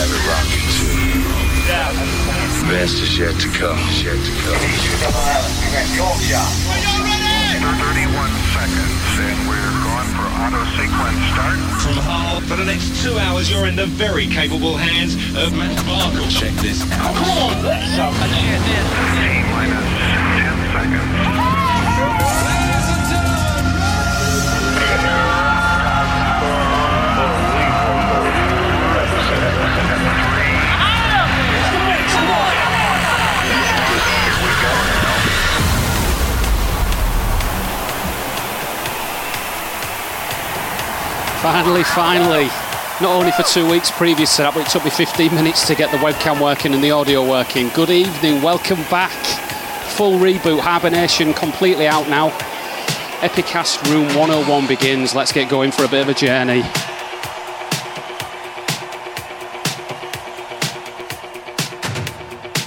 have it rocking too. Best is yet to come. Yet to come. 31 seconds, and we're going for auto sequence start. From Hull, for the next two hours, you're in the very capable hands of Matt Barkle. Check this out. Come on, let's T minus 10 seconds. Finally, finally. Not only for two weeks previous to that, but it took me 15 minutes to get the webcam working and the audio working. Good evening, welcome back. Full reboot, Hibernation completely out now. Epicast Room 101 begins. Let's get going for a bit of a journey.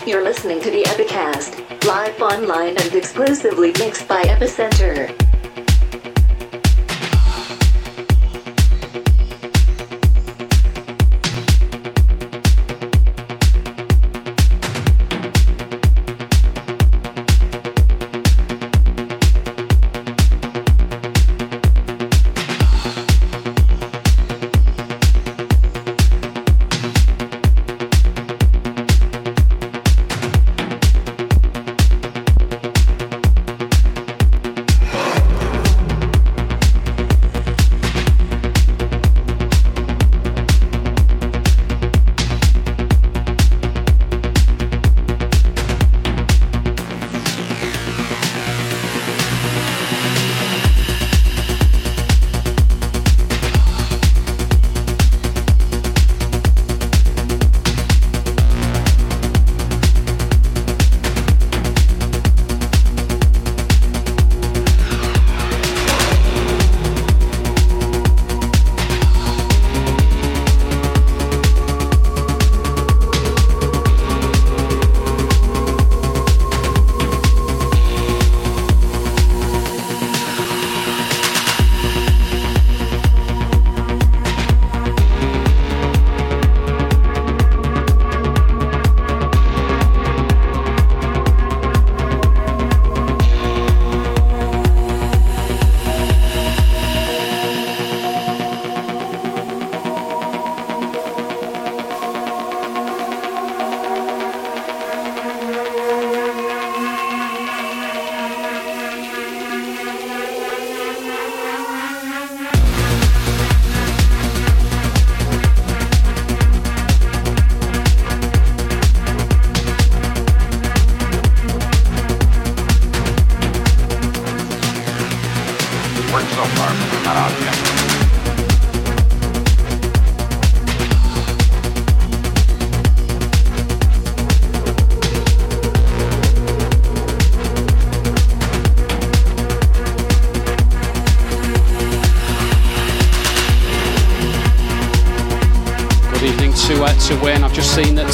You're listening to the Epicast, live online and exclusively mixed by Epicentre.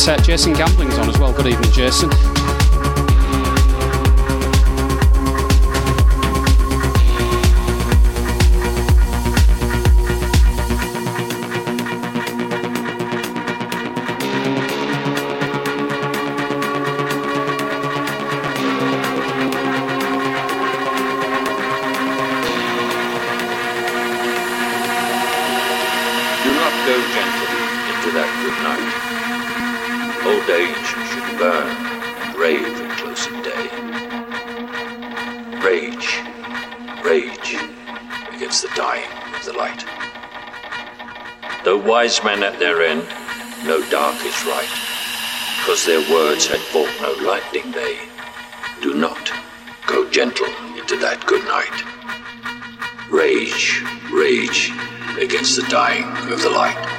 Uh, Jason Gambling's on as well. Good evening, Jason. Wise men at their end, no dark is right, because their words had brought no lightning they. Do not go gentle into that good night. Rage, rage against the dying of the light.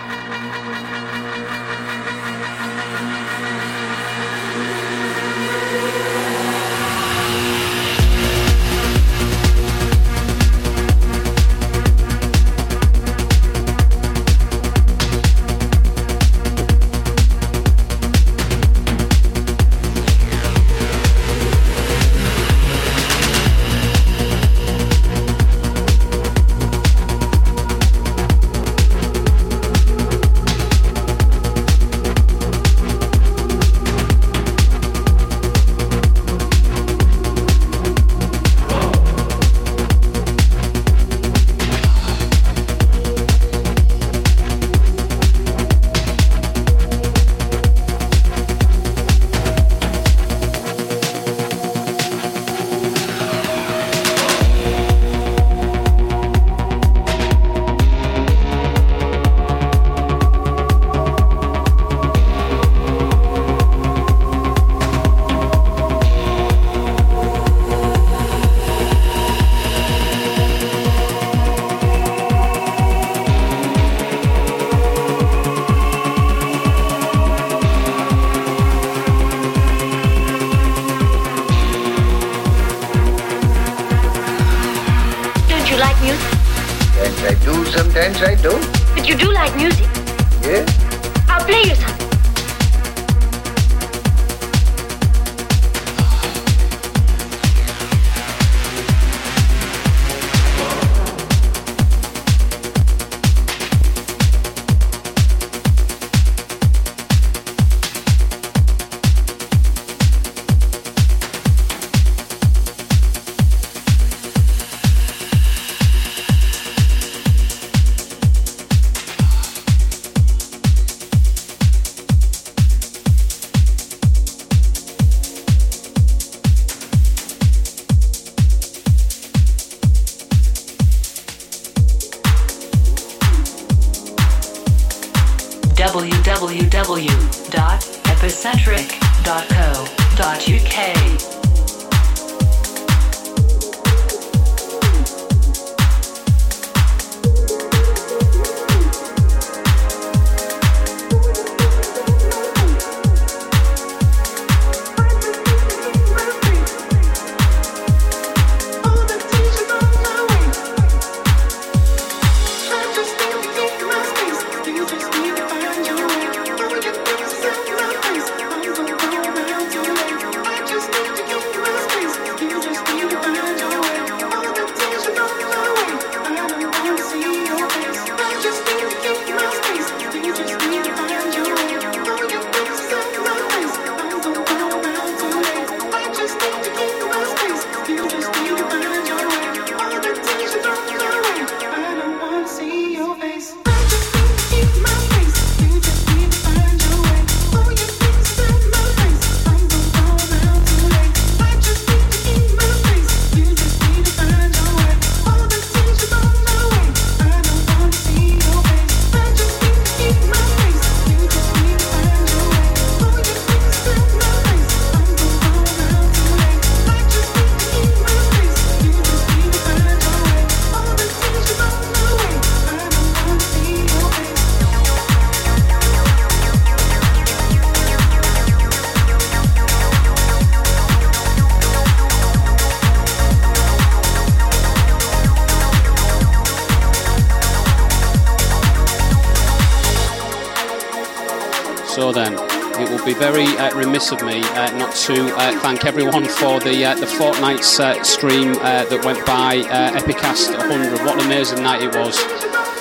Remiss of me uh, not to uh, thank everyone for the uh, the fortnight's uh, stream uh, that went by Epicast 100. What an amazing night it was.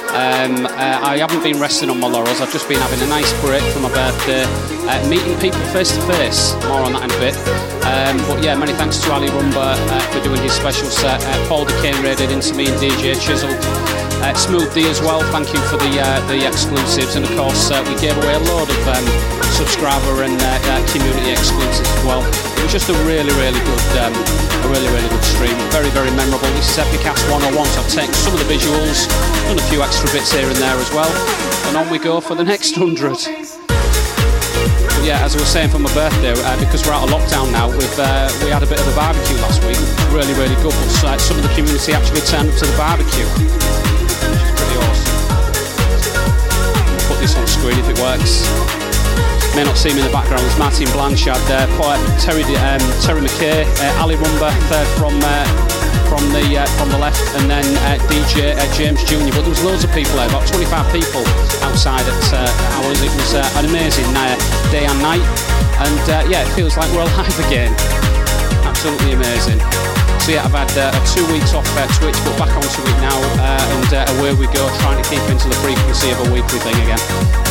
Um, I haven't been resting on my laurels. I've just been having a nice break for my birthday, meeting people face to face. More on that in a bit. Um, but yeah, many thanks to Ali Rumba for doing his special set. Paul DeCane raided into me and DJ Chisel. Uh, Smooth D as well, thank you for the uh, the exclusives, and of course uh, we gave away a load of um, subscriber and uh, uh, community exclusive as well. It was just a really, really good, um, a really, really good stream. Very, very memorable. This is Epicast 101, so I've taken some of the visuals, done a few extra bits here and there as well, and on we go for the next hundred. yeah, as I was saying for my birthday, uh, because we're out of lockdown now, we've uh, we had a bit of a barbecue last week. Really, really good. But uh, some of the community actually turned up to the barbecue which is pretty awesome. I'll put this on screen if it works. May not see him in the background. There's Martin Blanchard there, Terry um, Terry McKay, uh, Ali Rumba third from uh, from the uh, from the left, and then uh, DJ uh, James Jr. But there was loads of people there, about 25 people outside at uh. It was an amazing day and night, and yeah, it feels like we're alive again. Absolutely amazing. So yeah, I've had uh, two weeks off uh, Twitch, but back onto it now, uh, and uh, away we go, trying to keep into the frequency of a weekly thing again.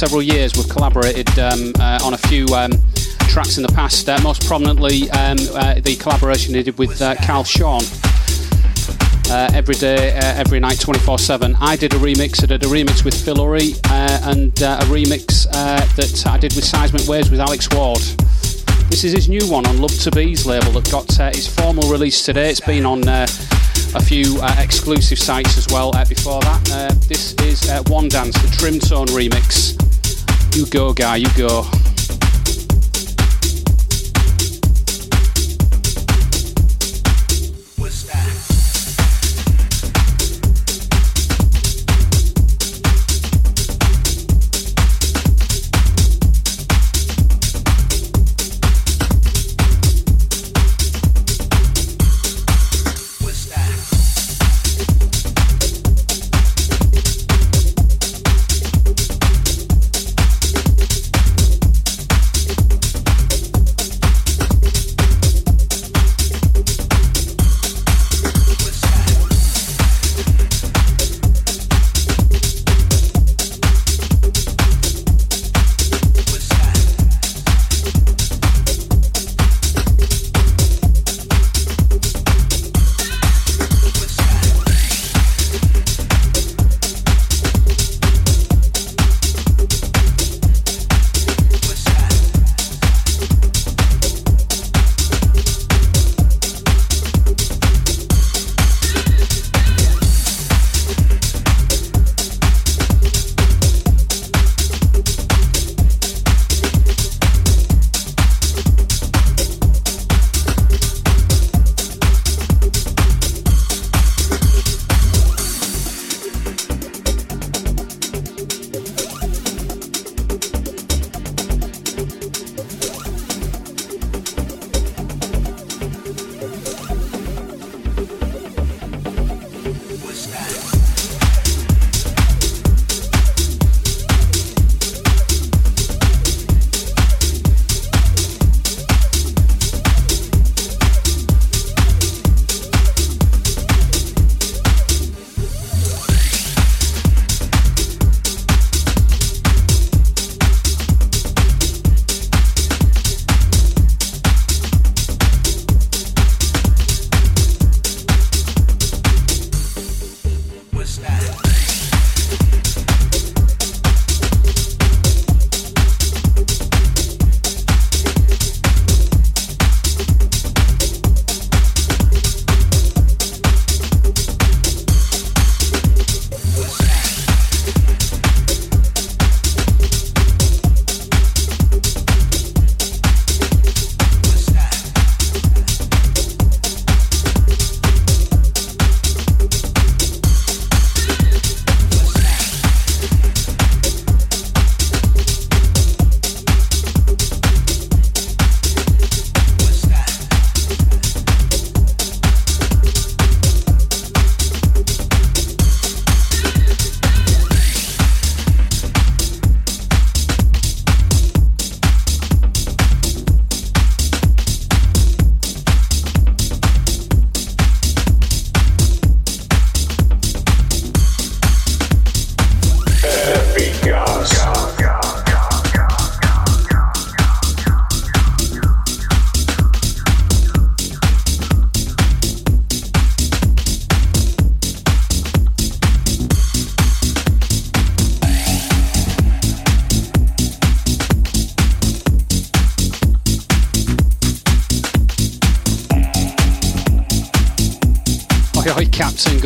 Several years. We've collaborated um, uh, on a few um, tracks in the past, uh, most prominently um, uh, the collaboration he did with uh, Carl Sean. every day, every night, 24 7. I did a remix, I did a remix with Phil Urie and a remix that I did with Seismic Waves with Alex Ward. This is his new one on Love to Bees label that got uh, its formal release today. It's been on uh, a few uh, exclusive sites as well uh, before that. Uh, this is uh, One Dance, the Trimtone remix. You go, guy, you go.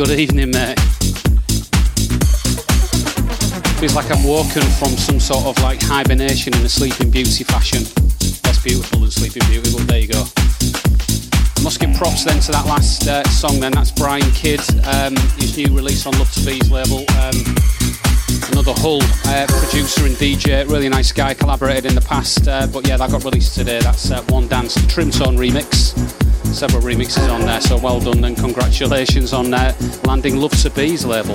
Good evening, mate. Feels like I'm walking from some sort of like hibernation in a Sleeping Beauty fashion. Less beautiful than Sleeping Beauty, but there you go. I Must give props then to that last uh, song. Then that's Brian Kidd, um, his new release on Love to Be's label. Um, another Hull uh, producer and DJ, really nice guy, collaborated in the past, uh, but yeah, that got released today. That's uh, One Dance, Trimtone remix. Several remixes on there, so well done and congratulations on uh, landing Love to Be's label.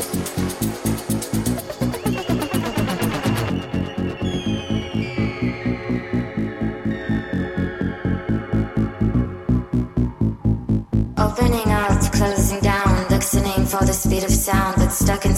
Opening up, closing down, listening for the speed of sound, but stuck inside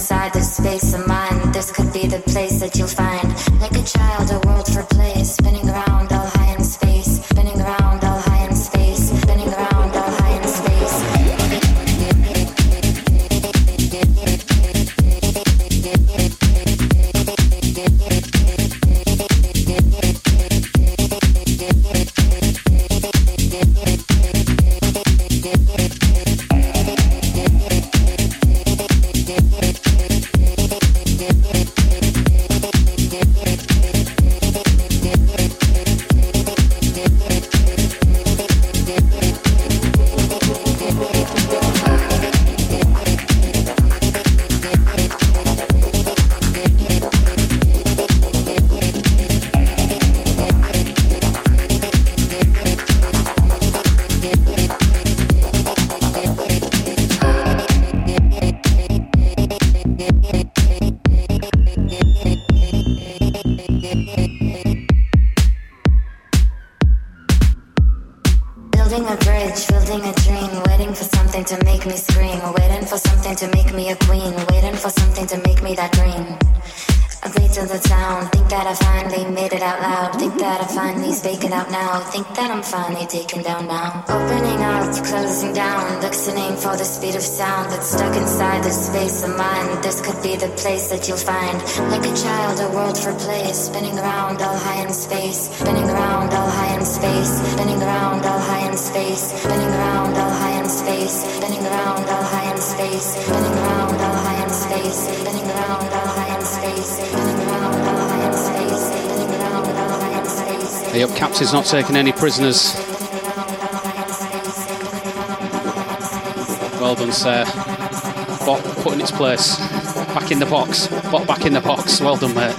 place that you'll find. Like a child, a world for play, spinning around all high in space, spinning around all high in space, spinning around all high in space, spinning around all high in space, spinning around all high in space, spinning around all high in space, spinning around all high in space, spinning around all high in space, spinning around all high in space. Hey up, Captain's not taking any prisoners. Well done, sir. Bot put in its place. Back in the box. Bot back in the box. Well done, mate.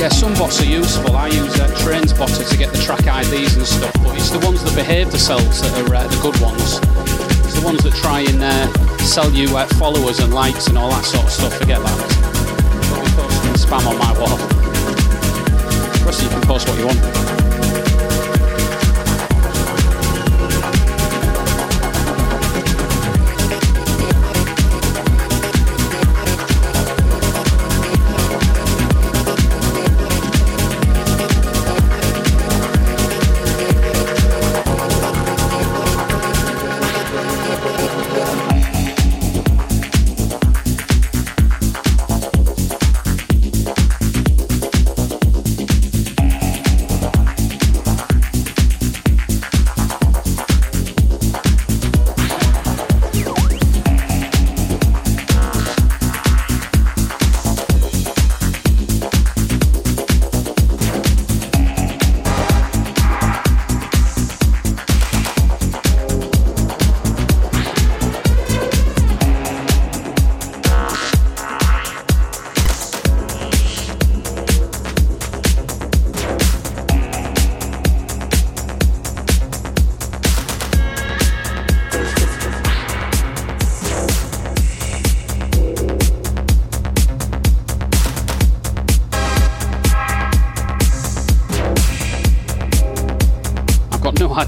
Yeah, some bots are useful. I use uh, train spotter to get the track IDs and stuff, but it's the ones that behave themselves that are uh, the good ones. It's the ones that try and uh, sell you uh, followers and likes and all that sort of stuff. Forget that. Spam on my wall. Plus, you can post what you want.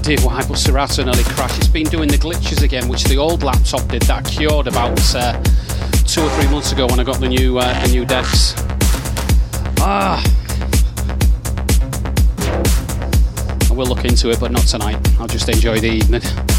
No why, but Serato nearly crashed. It's been doing the glitches again, which the old laptop did. That cured about uh, two or three months ago when I got the new uh, the new decks. Ah. I will look into it, but not tonight. I'll just enjoy the evening.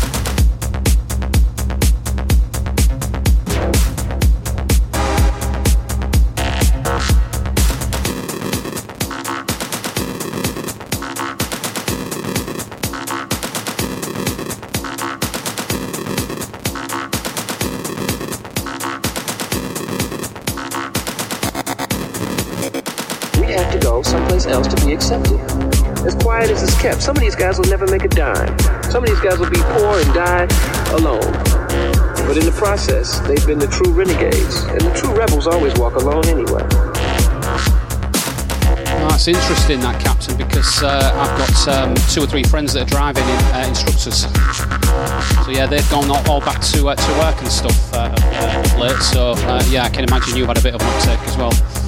Kept, some of these guys will never make a dime. Some of these guys will be poor and die alone. But in the process, they've been the true renegades, and the true rebels always walk alone anyway. That's interesting, that captain, because uh, I've got um, two or three friends that are driving in, uh, instructors. So yeah, they've gone all, all back to uh, to work and stuff uh, uh, late. So uh, yeah, I can imagine you've had a bit of an uptake as well.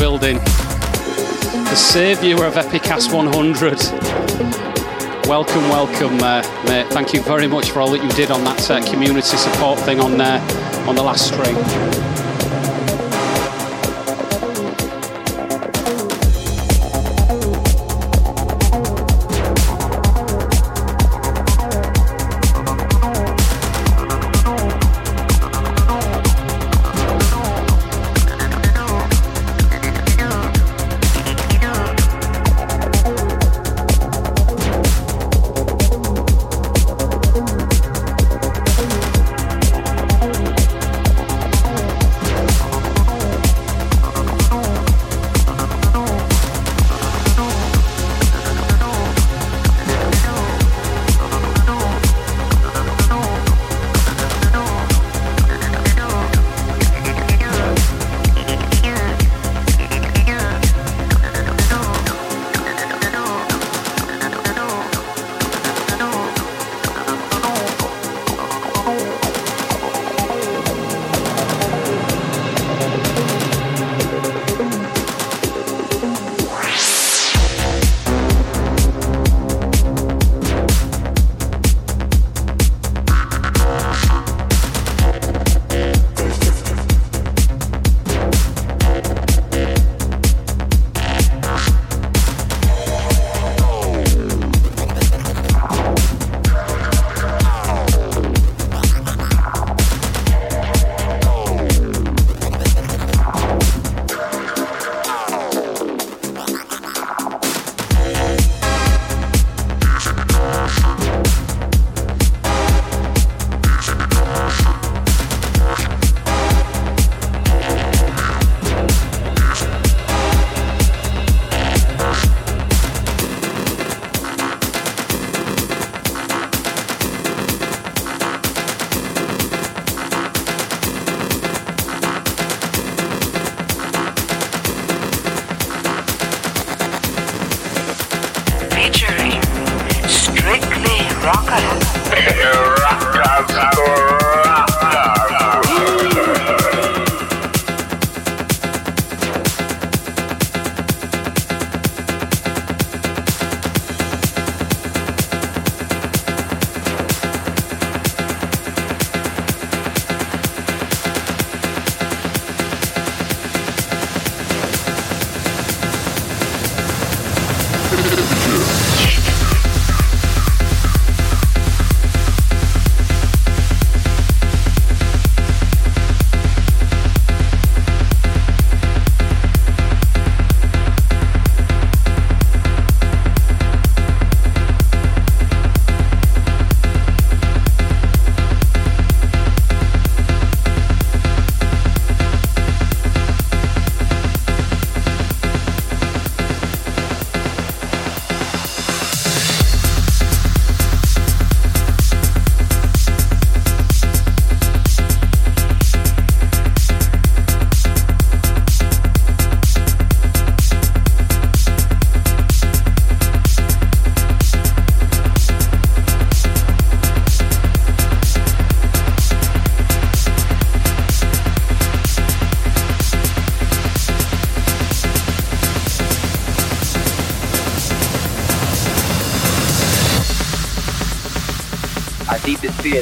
Building the saviour of Epicast 100. Welcome, welcome, uh, mate. Thank you very much for all that you did on that uh, community support thing on uh, on the last stream.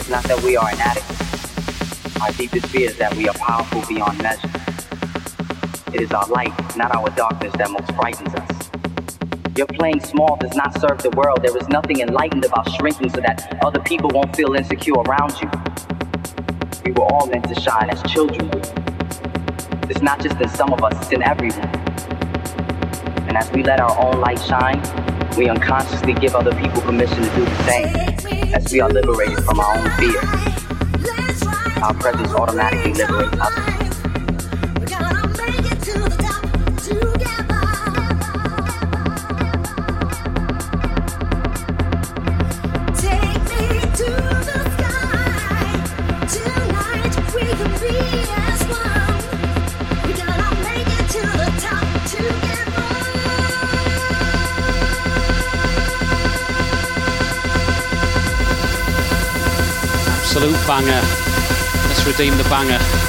Is not that we are inadequate. Our deepest fear is that we are powerful beyond measure. It is our light, not our darkness, that most frightens us. Your playing small does not serve the world. There is nothing enlightened about shrinking so that other people won't feel insecure around you. We were all meant to shine as children. It's not just in some of us, it's in everyone. And as we let our own light shine, we unconsciously give other people permission to do the same. As we are liberated from our own fear, our presence automatically liberates others. Absolute banger. Let's redeem the banger.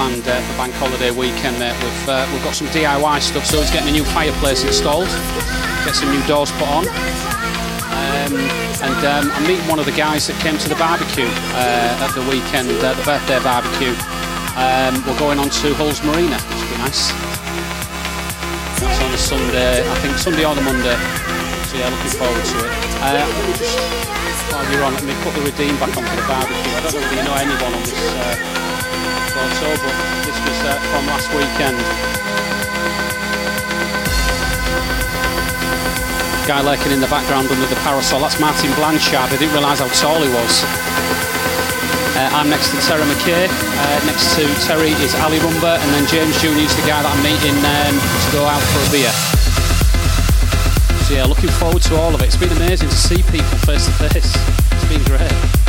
Planned uh, for bank holiday weekend. Mate. We've uh, we've got some DIY stuff. So he's getting a new fireplace installed, get some new doors put on, um, and um, I'm meeting one of the guys that came to the barbecue uh, at the weekend, uh, the birthday barbecue. Um, we're going on to Hulls Marina, which will be nice. That's on a Sunday, I think Sunday or the Monday. So yeah, looking forward to it. Uh, while you're on, let me put the redeem back on for the barbecue. I don't you know anyone on this uh, photo, but this was uh, from last weekend. Guy lurking in the background under the parasol, that's Martin Blanchard. I didn't realise how tall he was. Uh, I'm next to Terry McKay. Uh, next to Terry is Ali Rumba, and then James Jr. is the guy that I'm meeting um, to go out for a beer. So yeah, looking forward to all of it. It's been amazing to see people face to face. It's been great.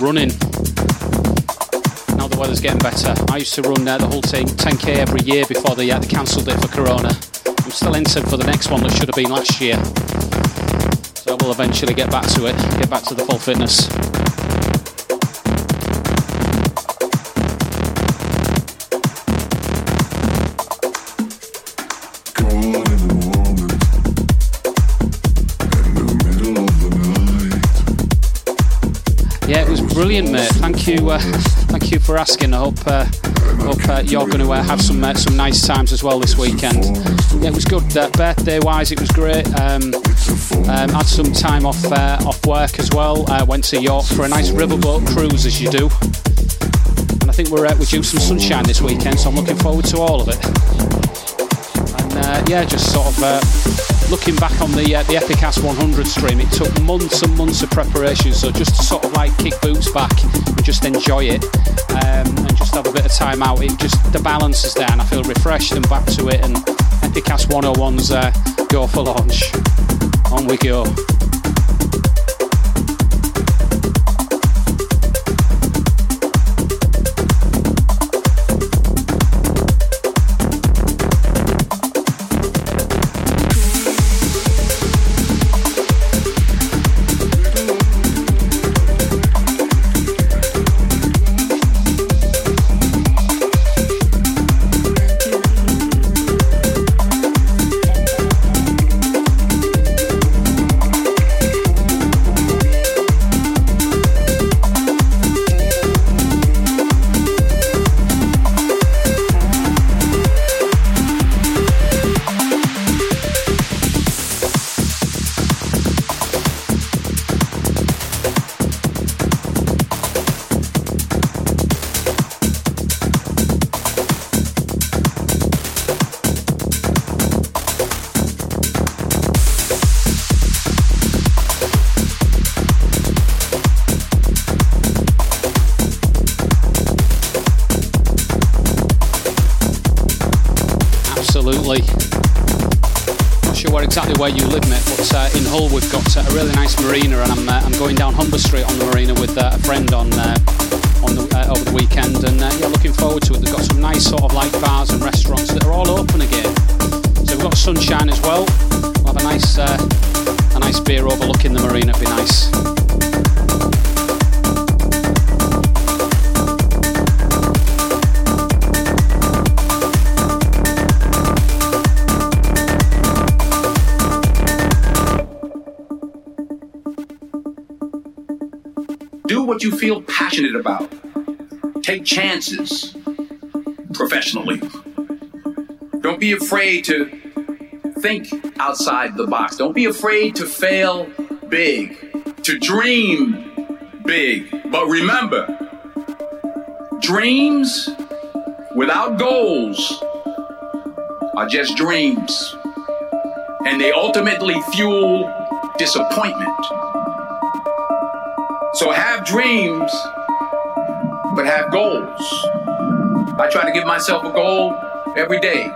Get Now the weather's getting better. I used to run uh, the whole team 10k every year before they, uh, they cancelled it for Corona. I'm still entered for the next one that should have been last year. So we'll eventually get back to it, get back to the full fitness. Brilliant, mate. Thank you. Uh, thank you for asking. I hope, uh, hope uh, you're going to uh, have some uh, some nice times as well this weekend. Yeah, it was good. Uh, birthday wise, it was great. Um, um, had some time off off work as well. went to York for a nice riverboat cruise, as you do. And I think we're we're due some sunshine this weekend, so I'm looking forward to all of it. And yeah, just sort of looking back on the uh, the Epicast 100 stream, it took months and months of preparation. So just to sort of like kick boots back and just enjoy it, um, and just have a bit of time out, it just the balance is there, and I feel refreshed and back to it. And Epicast 101's uh, go for launch. On we go. Outside the box. Don't be afraid to fail big, to dream big. But remember, dreams without goals are just dreams. And they ultimately fuel disappointment. So have dreams, but have goals. I try to give myself a goal every day.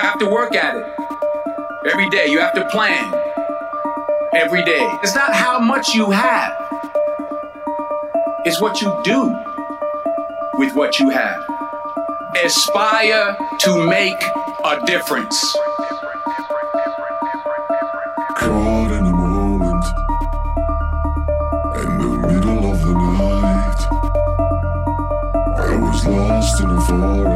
Have to work at it every day. You have to plan every day. It's not how much you have, it's what you do with what you have. Aspire to make a difference. Caught in a moment, in the middle of the night, I was lost in a forest.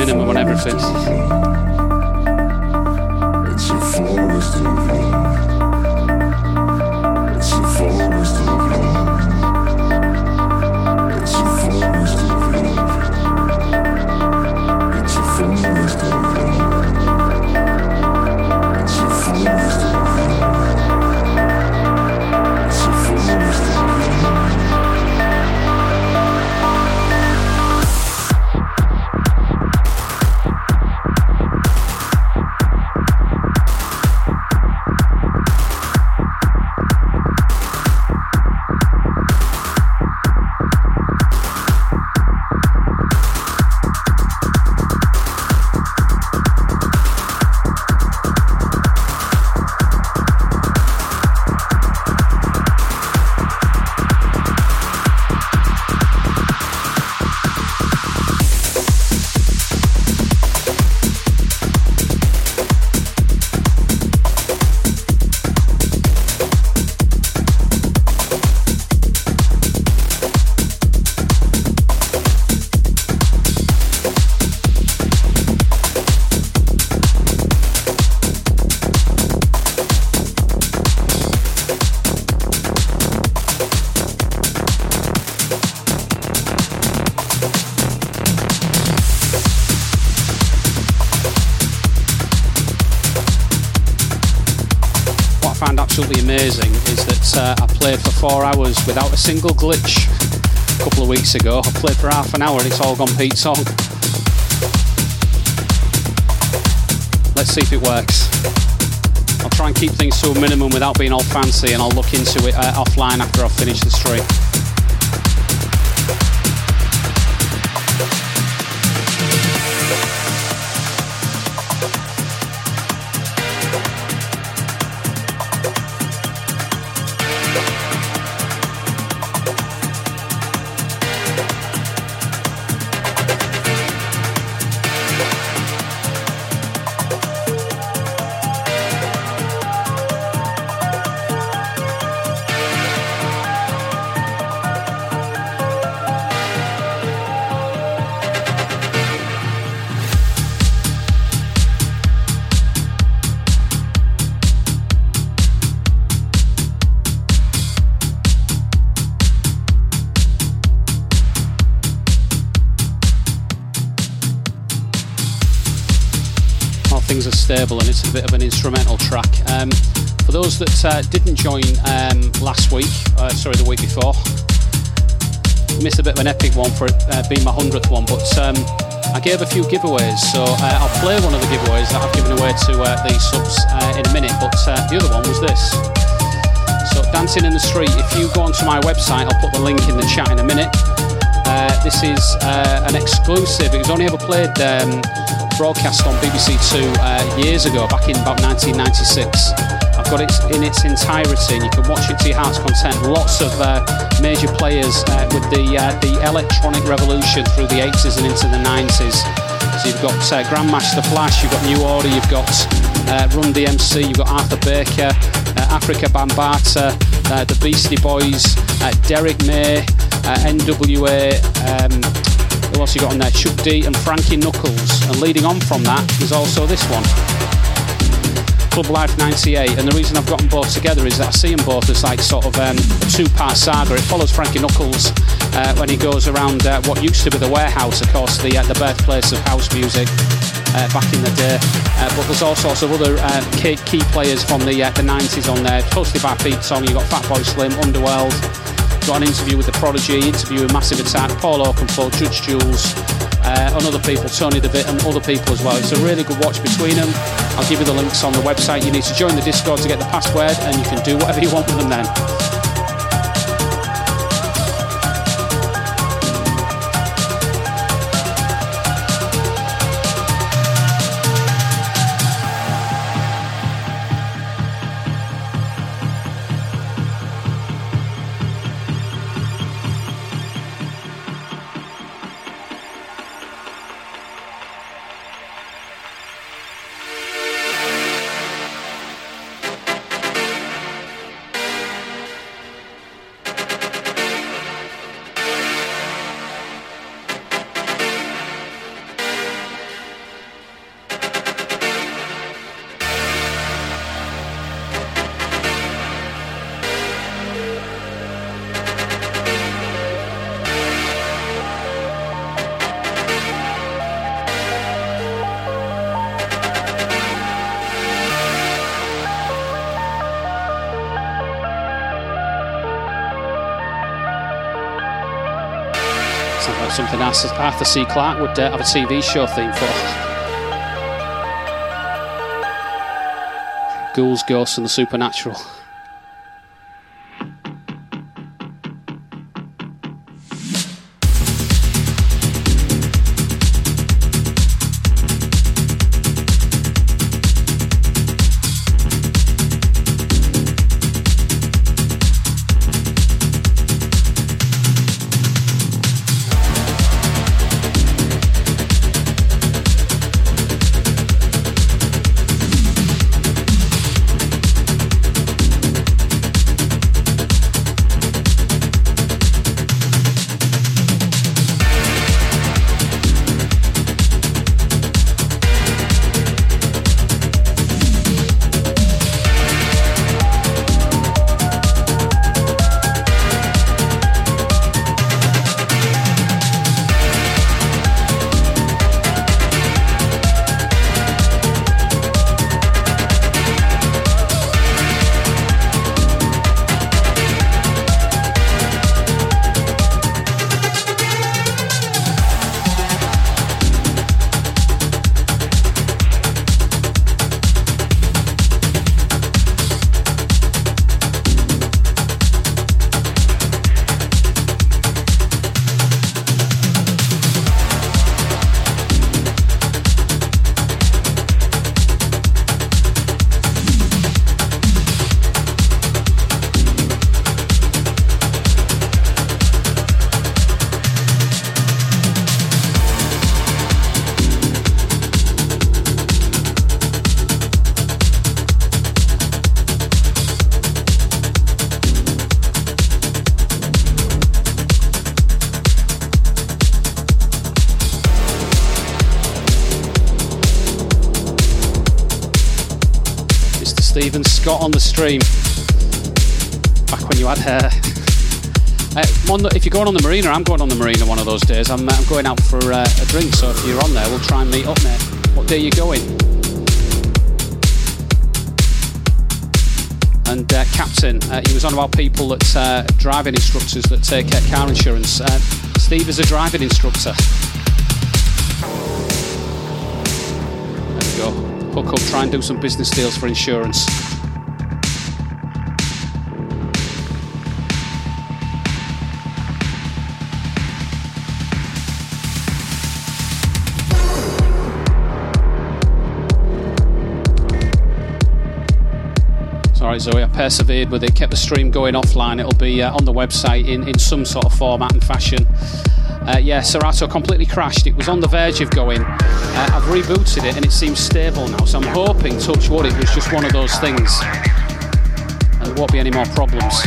Minimum on everything. Hours without a single glitch a couple of weeks ago. I played for half an hour and it's all gone Pete Tong. Let's see if it works. I'll try and keep things to a minimum without being all fancy and I'll look into it uh, offline after I've finished the stream. Stable and it's a bit of an instrumental track. Um, for those that uh, didn't join um, last week, uh, sorry, the week before, missed a bit of an epic one for it uh, being my 100th one, but um, I gave a few giveaways, so uh, I'll play one of the giveaways that I've given away to uh, these subs uh, in a minute, but the other one was this. So, Dancing in the Street, if you go onto my website, I'll put the link in the chat in a minute. this is an exclusive, it was only ever played um, broadcast on BBC Two uh, years ago, back in about 1996. I've got it in its entirety, and you can watch it to your heart's content. Lots of uh, major players uh, with the uh, the electronic revolution through the 80s and into the 90s. So you've got uh, Grandmaster Flash, you've got New Order, you've got uh, Run DMC, you've got Arthur Baker, Afrika Bambaataa, the Beastie Boys, Derrick May, NWA. Um, who else you got on there? Chuck D and Frankie Knuckles. And leading on from that is also this one. Club Life 98, and the reason I've got them both together is that I see them both as like sort of um, a two-part saga. It follows Frankie Knuckles uh, when he goes around uh, what used to be the warehouse, of course, the uh, the birthplace of house music uh, back in the day. Uh, but there's all sorts of other uh, key, key, players from the the 90s on there, hosted by Pete Tong. You've got Fatboy Slim, Underworld, got an interview with The Prodigy, interview with Massive Attack, Paul Oakenfold, Judge Jules, uh, and other people, Tony De Vit, and other people as well. It's a really good watch between them. I'll give you the links on the website. You need to join the Discord to get the password, and you can do whatever you want with them then. Arthur C. Clarke would uh, have a TV show theme for. Ghouls, Ghosts, and the Supernatural. Going on the marina, I'm going on the marina one of those days. I'm, uh, I'm going out for uh, a drink, so if you're on there, we'll try and meet up, mate. What day are you going? And uh, Captain, uh, he was on about people that uh, driving instructors that take car insurance. Steve is a driving instructor. There we go. Hook up, try and do some business deals for insurance. Sorry, Zoe, I persevered with it, kept the stream going offline. It'll be uh, on the website in, in some sort of format and fashion. Uh, yeah, Serato completely crashed. It was on the verge of going. Uh, I've rebooted it and it seems stable now, so I'm hoping, touch wood, it was just one of those things. And there won't be any more problems.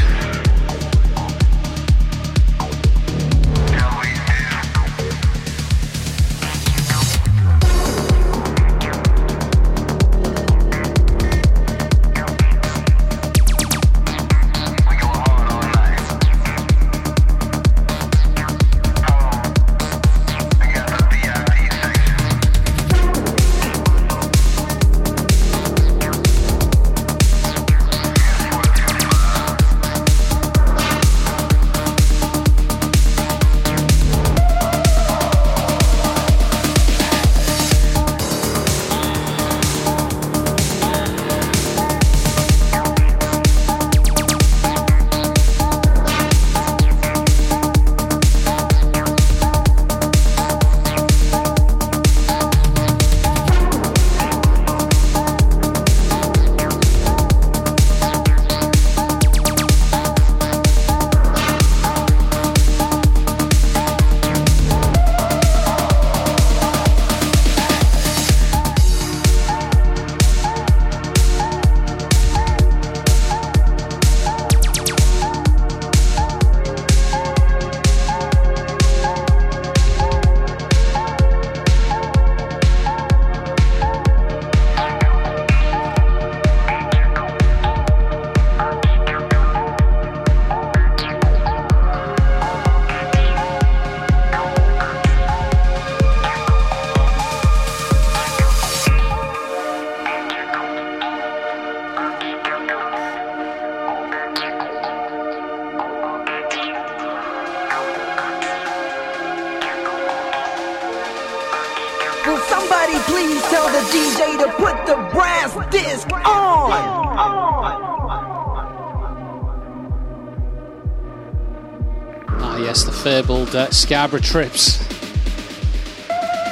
Scarborough trips.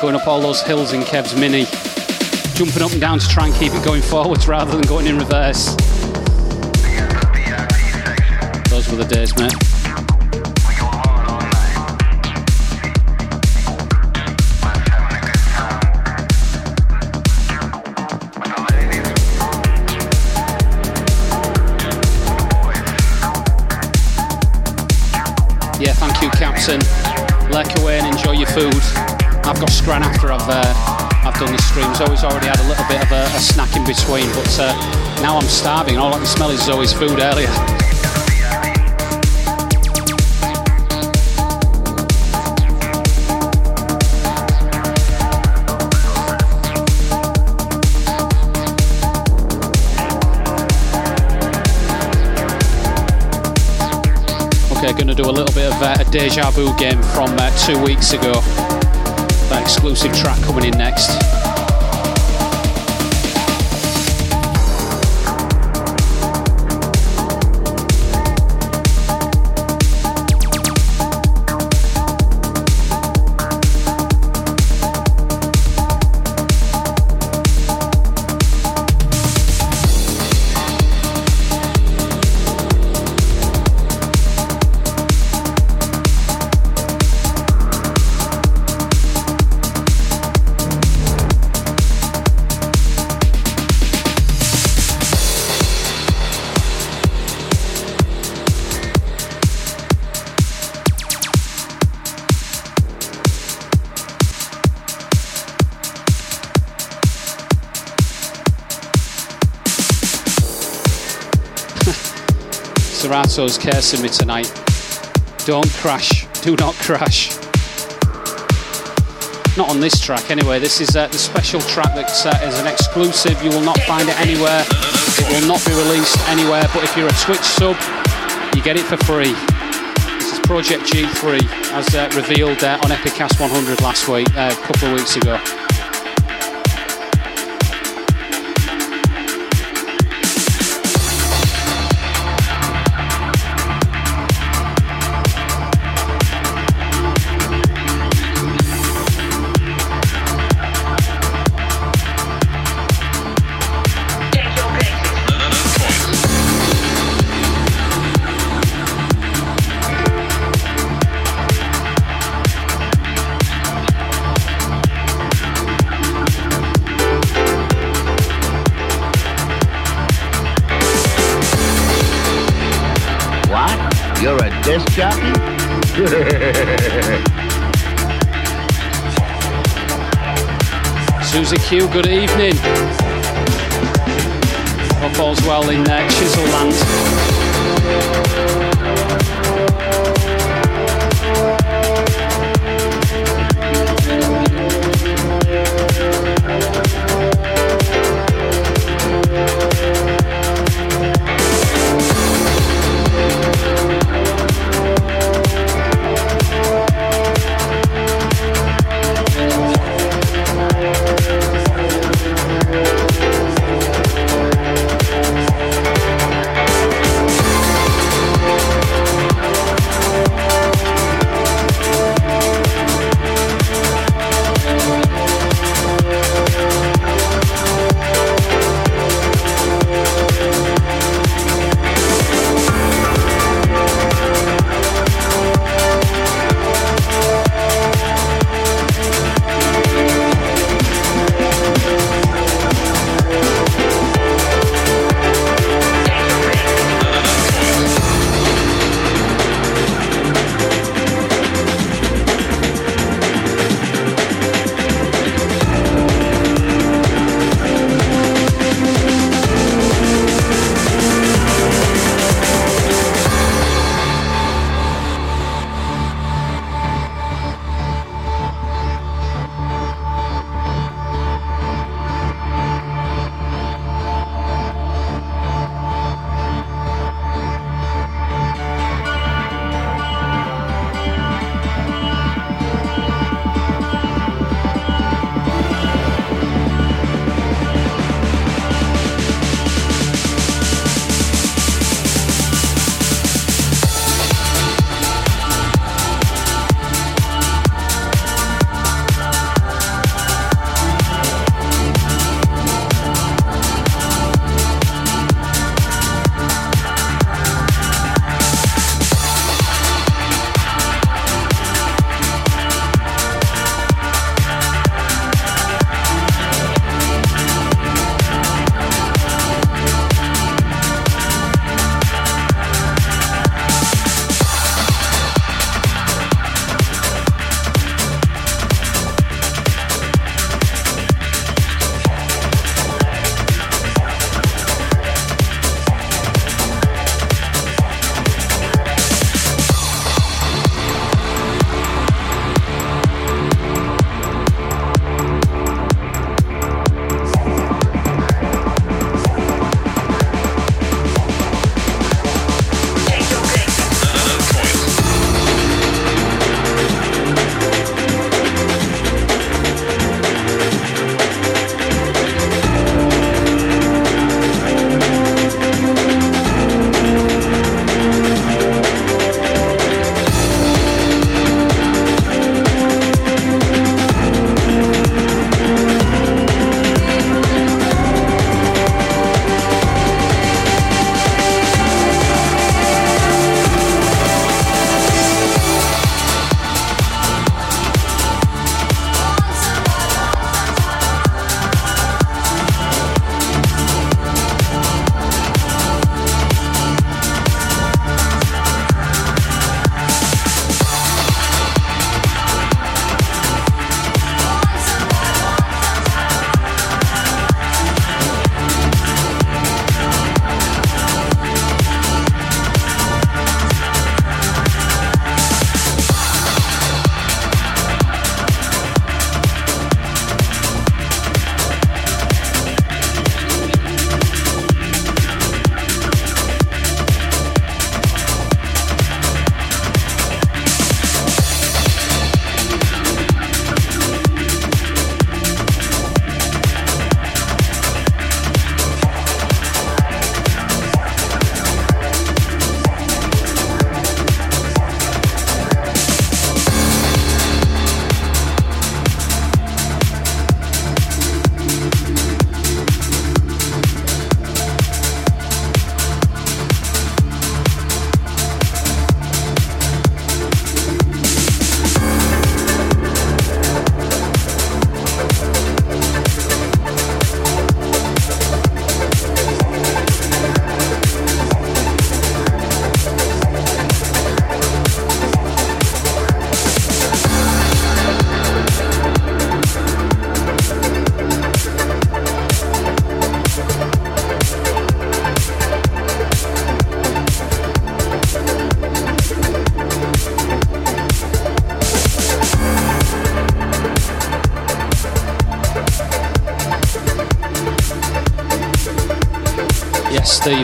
Going up all those hills in Kev's Mini. Jumping up and down to try and keep it going forwards rather than going in reverse. Those were the days, mate. Lek away and enjoy your food. I've got scran after I've uh, I've done the stream. Zoe's already had a little bit of a, a snack in between, but uh, now I'm starving. All I can smell is Zoe's food earlier. Going to do a little bit of uh, a deja vu game from uh, two weeks ago. That exclusive track coming in next. Serato's cursing me tonight. Don't crash. Do not crash. Not on this track, anyway. This is uh, the special track that uh, is an exclusive. You will not find it anywhere. It will not be released anywhere. But if you're a Twitch sub, you get it for free. This is Project G3, as uh, revealed uh, on Epicast 100 last week, uh, a couple of weeks ago. Susie Q, good evening. Hope all's well in there, Chiselland.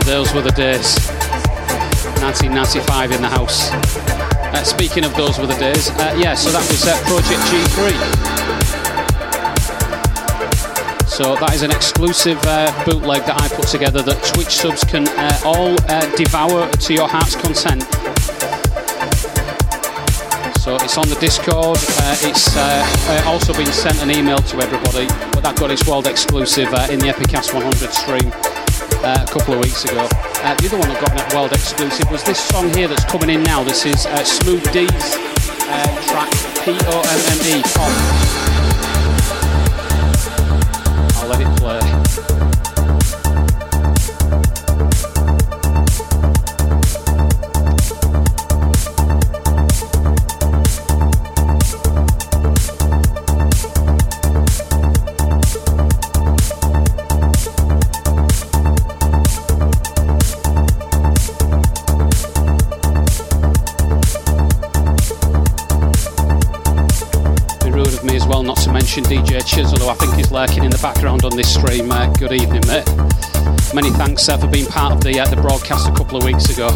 Those were the days. 1995 in the house. Uh, speaking of those were the days, uh, yeah, so that was uh, Project G3. So that is an exclusive uh, bootleg that I put together that Twitch subs can uh, all uh, devour to your heart's content. So it's on the Discord. Uh, it's uh, also been sent an email to everybody, but that got its world exclusive uh, in the Epicast 100 stream uh, a couple of weeks ago. Uh, the other one that got a world exclusive was this song here that's coming in now. This is uh, Smooth D's uh, track P O M M E thanks uh, for being part of the uh, the broadcast a couple of weeks ago.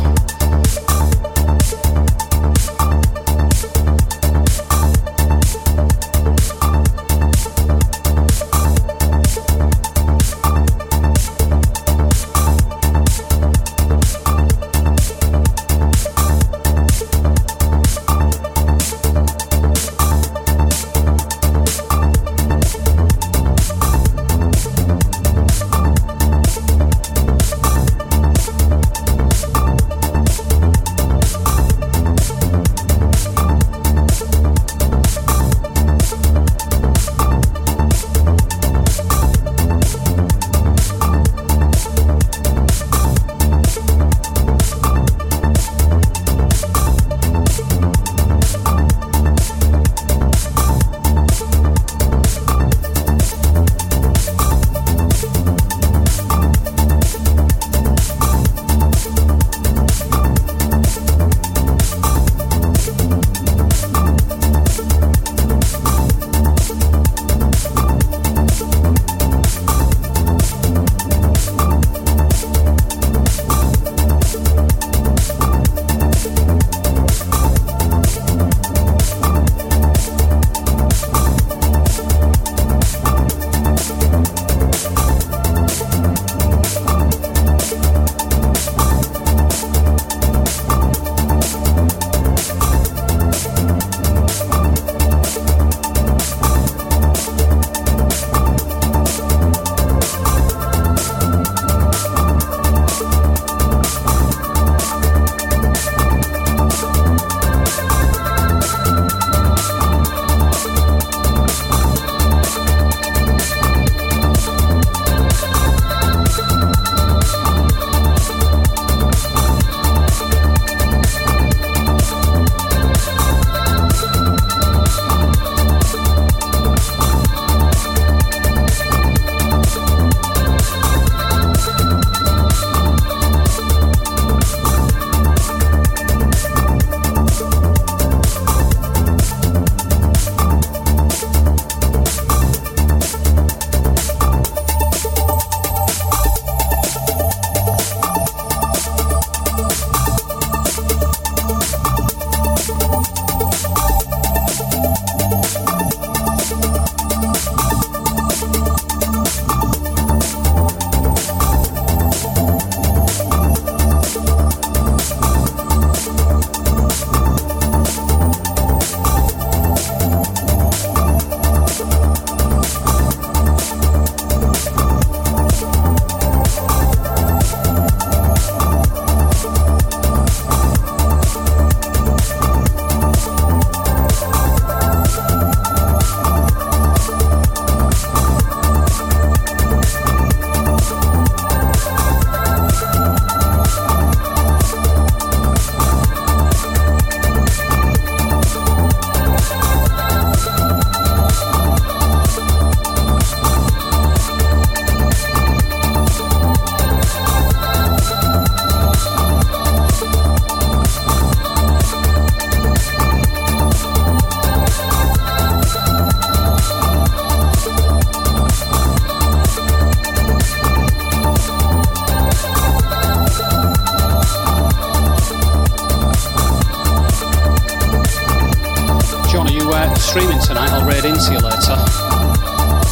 I'll into you later.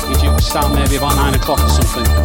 You start maybe about nine o'clock or something.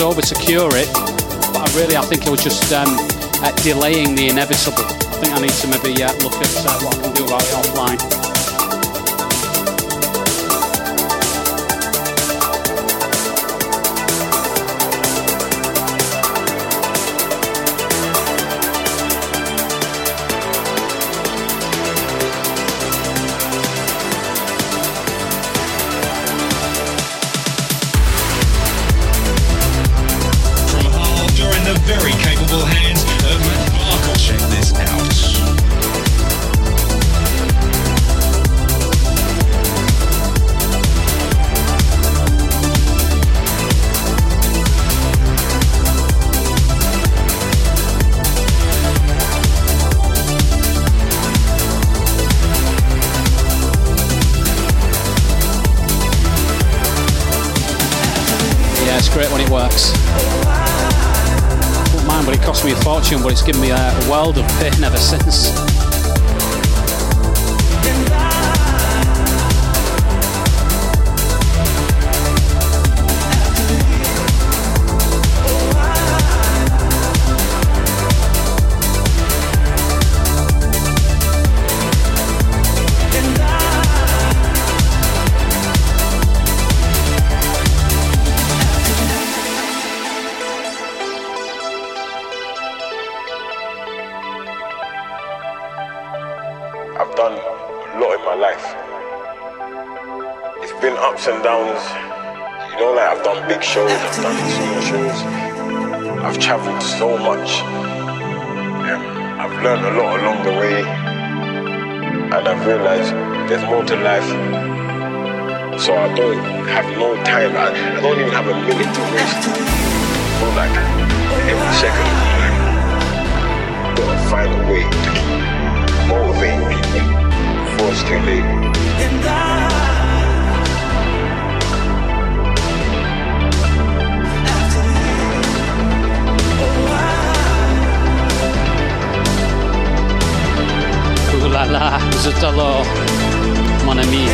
Over to cure it, but I really I think it was just um, uh, delaying the inevitable. I think I need to maybe uh, look at uh, what I can do about it offline. World of pain ever since. Been ups and downs. You know, like I've done big shows, I've done small shows. I've traveled so much. Um, I've learned a lot along the way. And I've realized there's more to life. So I don't have no time. I, I don't even have a minute to waste. So like every second, like, gotta find a way to keep motivating people before it's too. Ooh la la, zut alors, mon ami.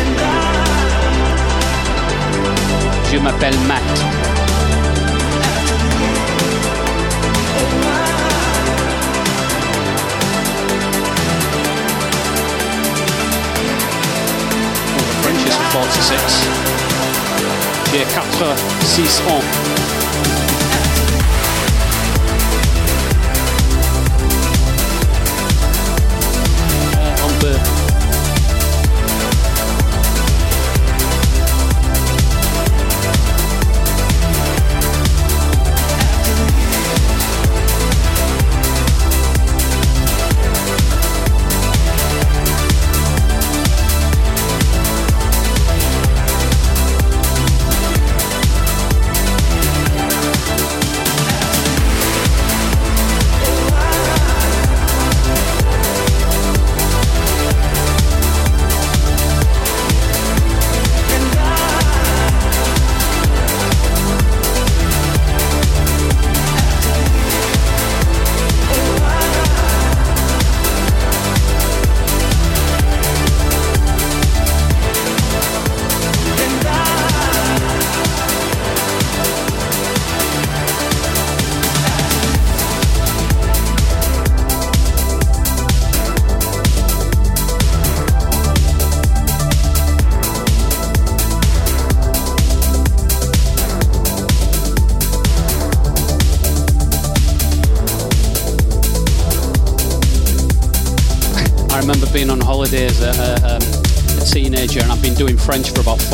Je m'appelle Matt. French is 46. J'ai 4, 6 ans.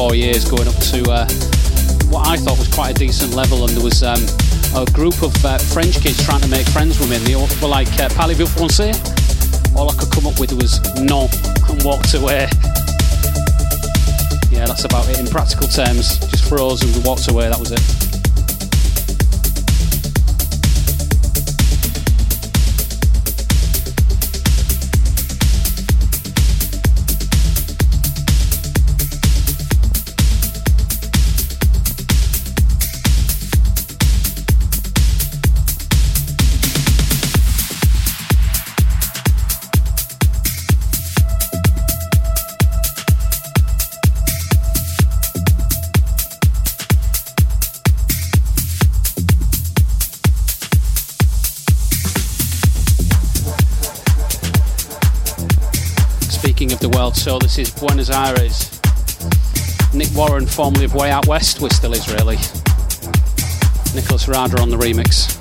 Four years, going up to uh, what I thought was quite a decent level. And there was um, a group of uh, French kids trying to make friends with me, and they were like, uh, Parlez-vous français? All I could come up with was no, and walked away. Yeah, that's about it in practical terms. Just froze and we walked away, that was it. So this is Buenos Aires. Nick Warren, formerly of Way Out West, we're still Israeli. Nicolas Rada on the remix.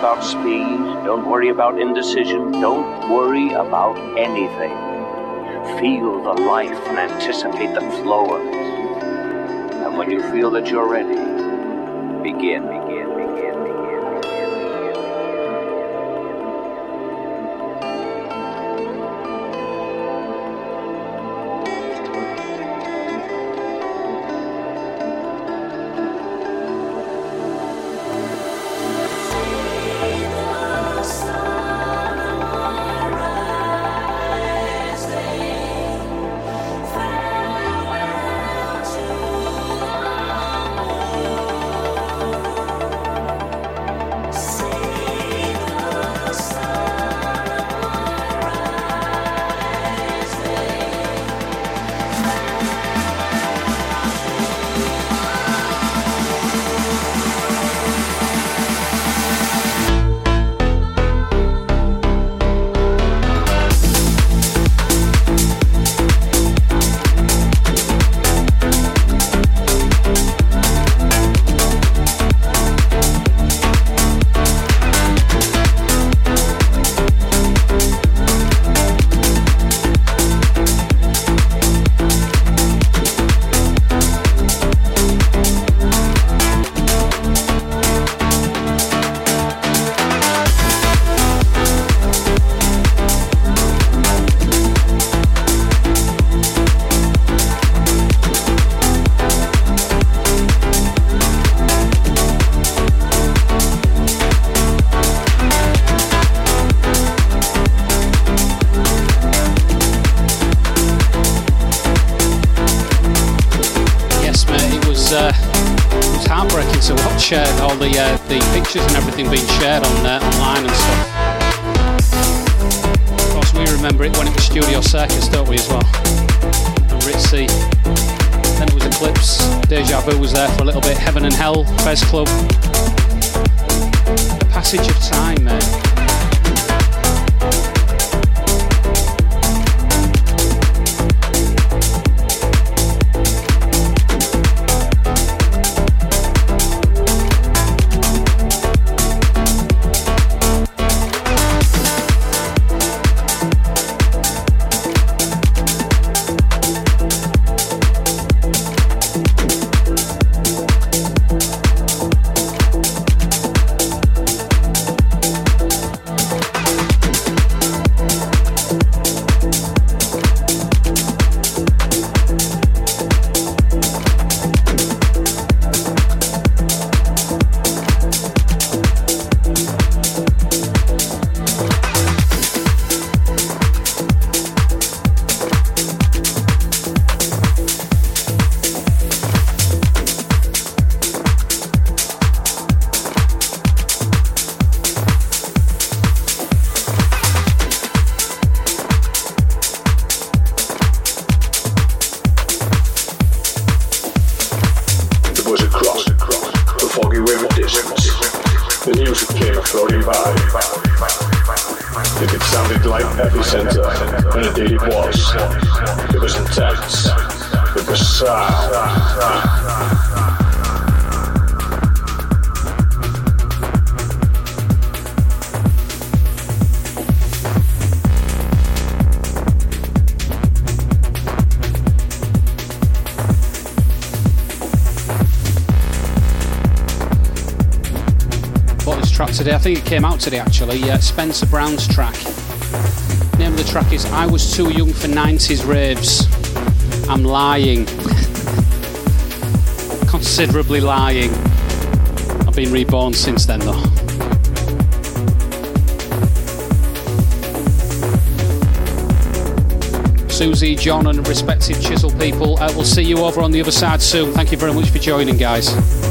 about speed. Don't worry about indecision. Don't worry about anything. Feel the life and anticipate the flow of it. And when you feel that you're ready, begin. Today. I think it came out today actually. Uh, Spencer Brown's track. Name of the track is I Was Too Young for 90s Raves. I'm lying. Considerably lying. I've been reborn since then though. Susie, John, and respective Chisel people. Uh, we'll see you over on the other side soon. Thank you very much for joining, guys.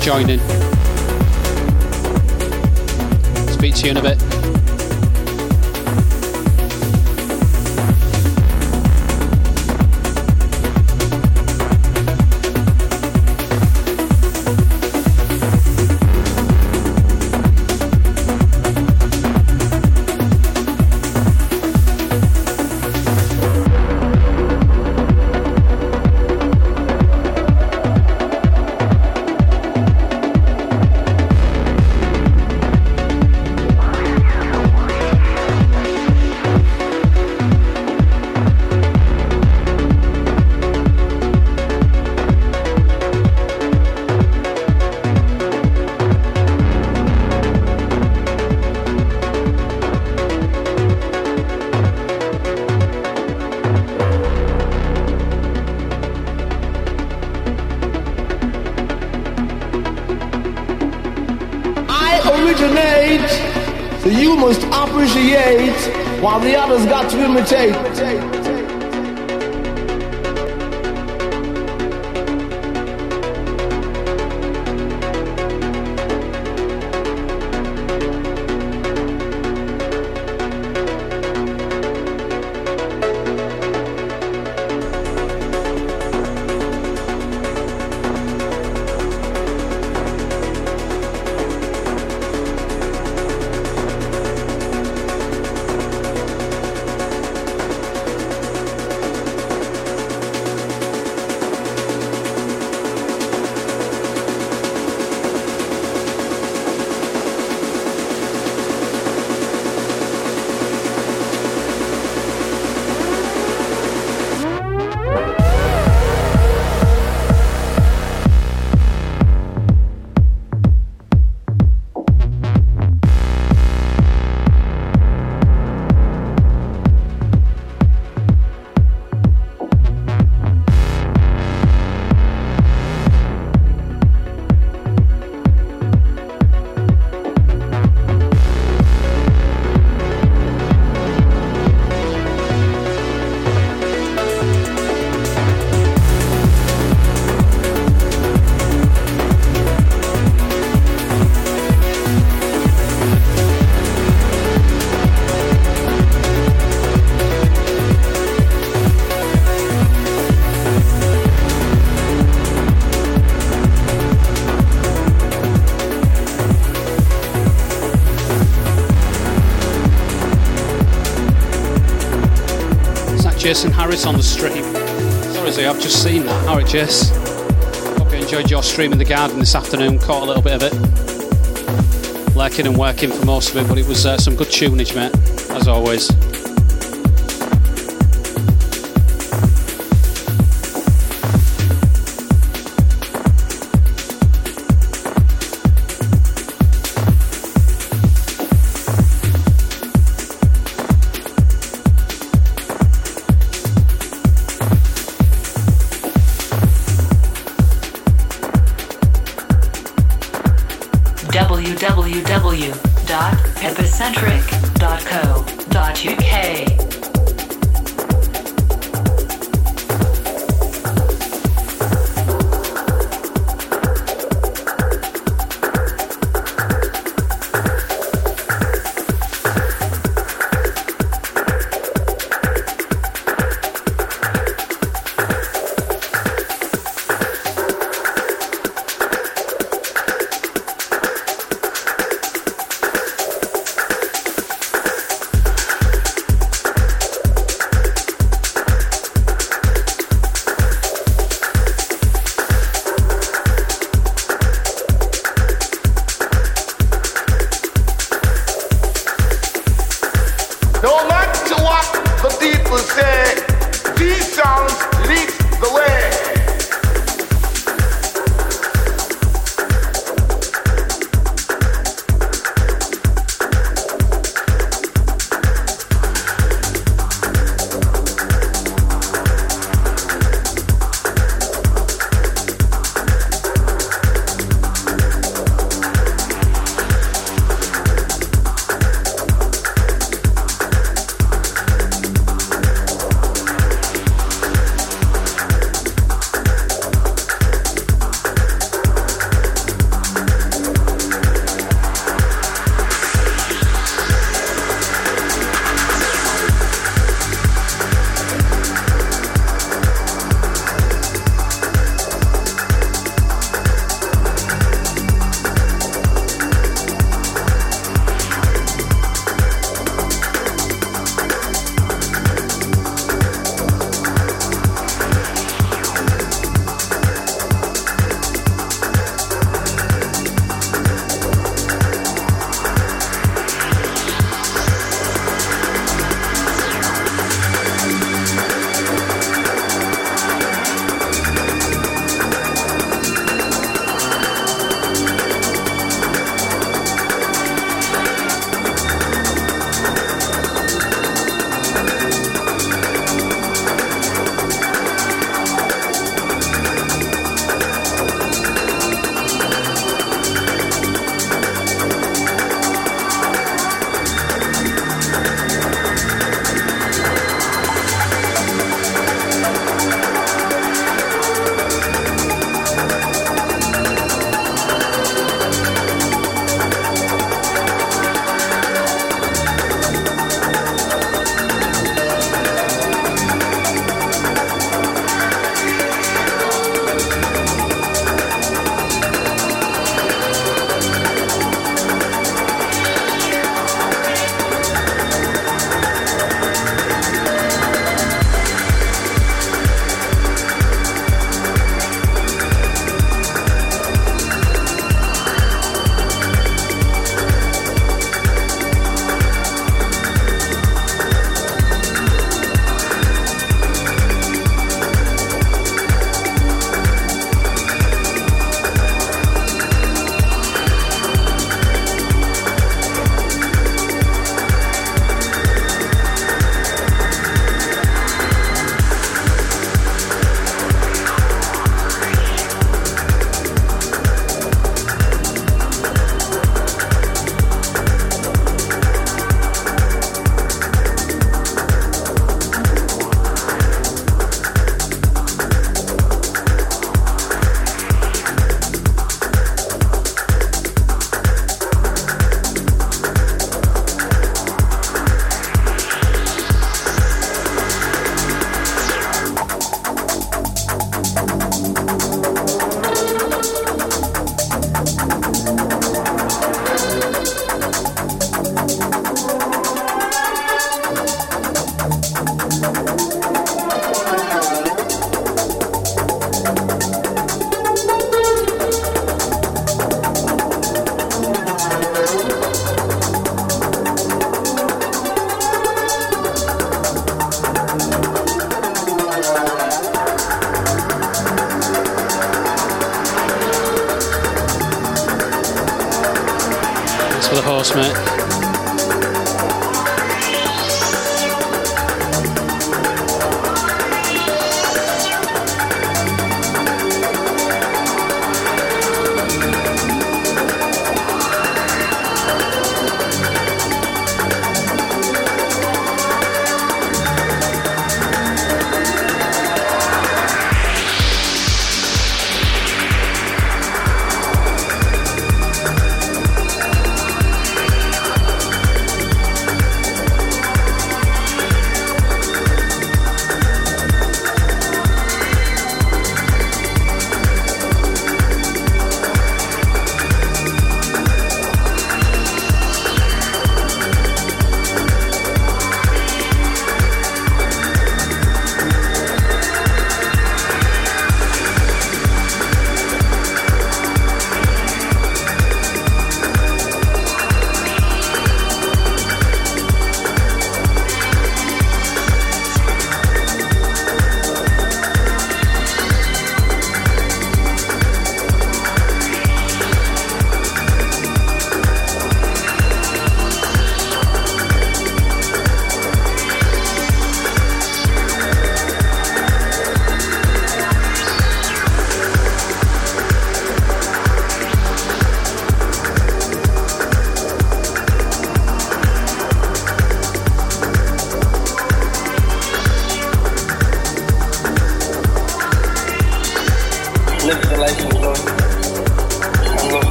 Joining. Speak to you in a bit. While the others got to imitate. Harris on the stream. Sorry, I've just seen that. Alright, Jess. Hope you enjoyed your stream in the garden this afternoon. Caught a little bit of it. Lurking and working for most of it, but it was uh, some good tunage, mate, as always.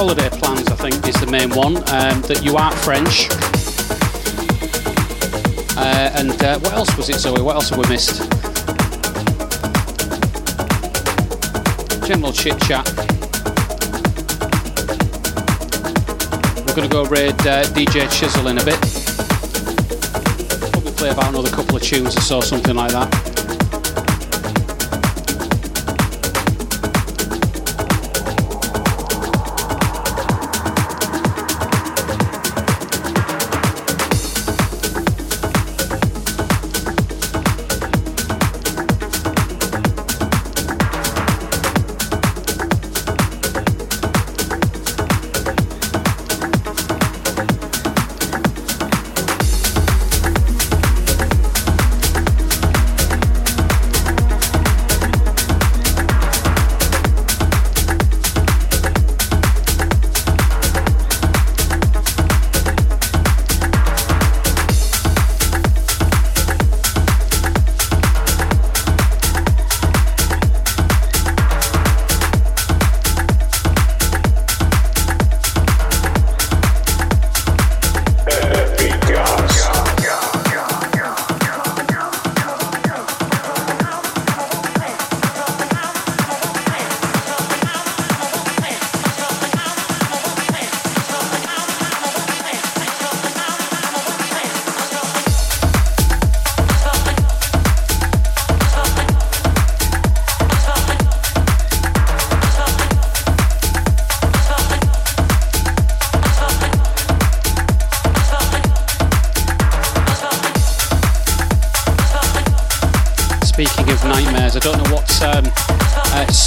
Holiday plans, I think, is the main one. Um, that you aren't French. Uh, and uh, what else was it, Zoe? What else have we missed? General chit chat. We're going to go raid uh, DJ Chisel in a bit. Probably play about another couple of tunes or so, something like that.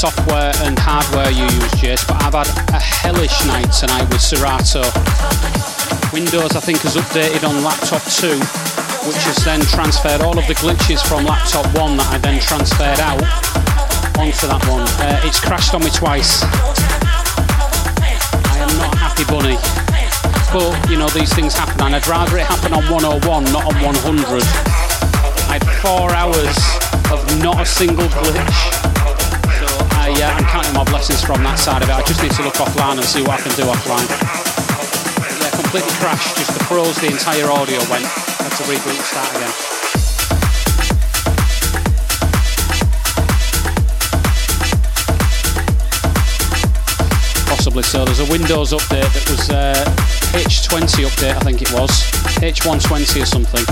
Software and hardware you use, Jace, but I've had a hellish night tonight with Serato. Windows, I think, has updated on laptop 2, which has then transferred all of the glitches from laptop 1 that I then transferred out onto that one. Uh, it's crashed on me twice. I am not happy bunny. But, you know, these things happen, and I'd rather it happen on 101, not on 100. I had four hours of not a single glitch. Uh, I'm counting my blessings from that side of it. I just need to look offline and see what I can do offline. Yeah, completely crashed, just the froze the entire audio went. Had to reboot and start again. Possibly so. There's a Windows update that was uh, H20 update, I think it was. H120 or something.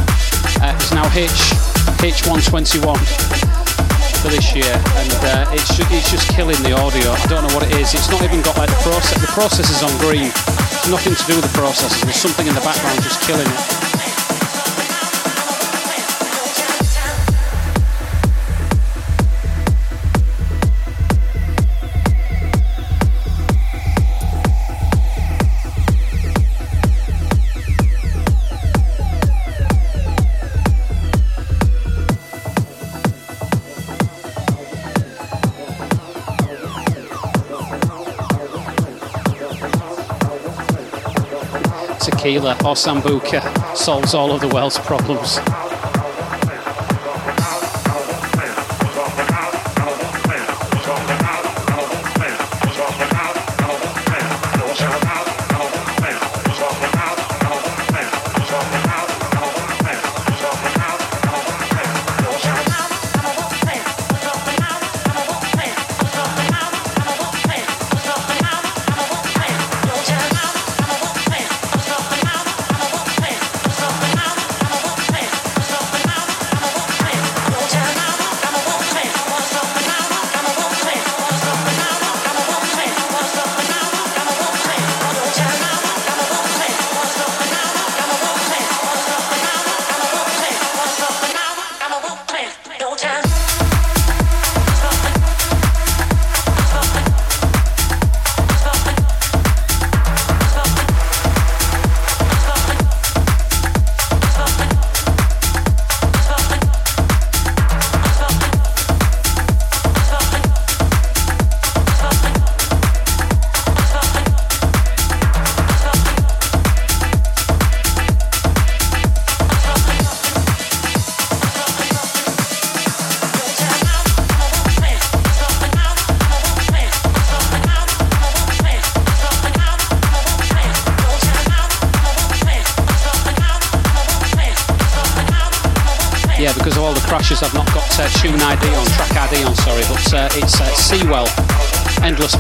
Uh, it's now H H121 for this year, and uh, it's, ju- it's just killing the audio. I don't know what it is. It's not even got like the process. The process is on green. It's nothing to do with the processors. There's something in the background just killing it. Or sambuca solves all of the world's problems.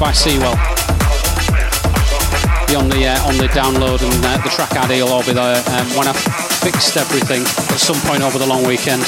By Siwell. Be on the uh, on the download and uh, the track ID will all be there um, when I've fixed everything at some point over the long weekend.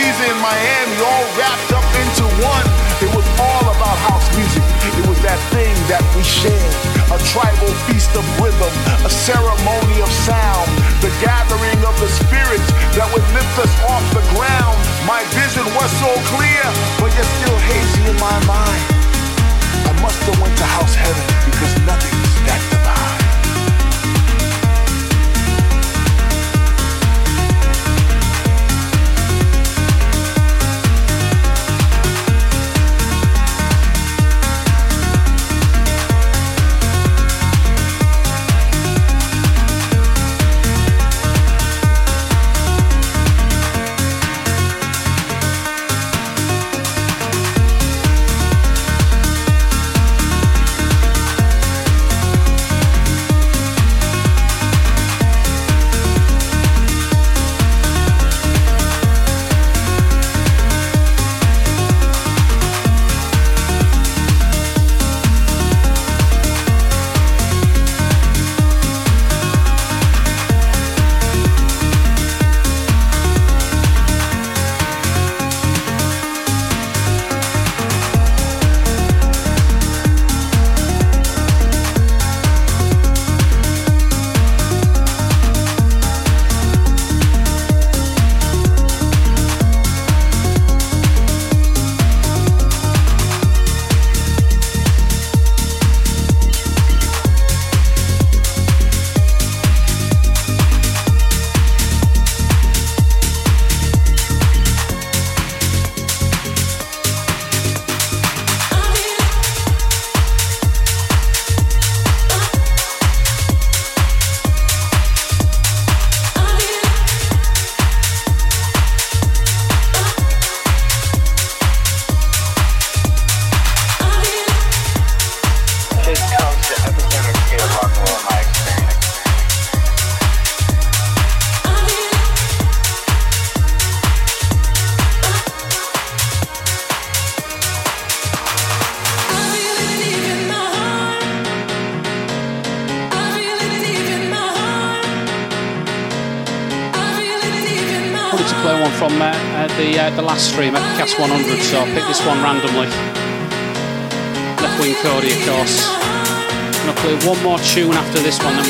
Ibiza, and Miami all wrapped up into one. It was all about house music. It was that thing that we shared. Last stream at Cast 100, so I picked this one randomly. Leftwing Kody, of course. I'm gonna play one more tune after this one, then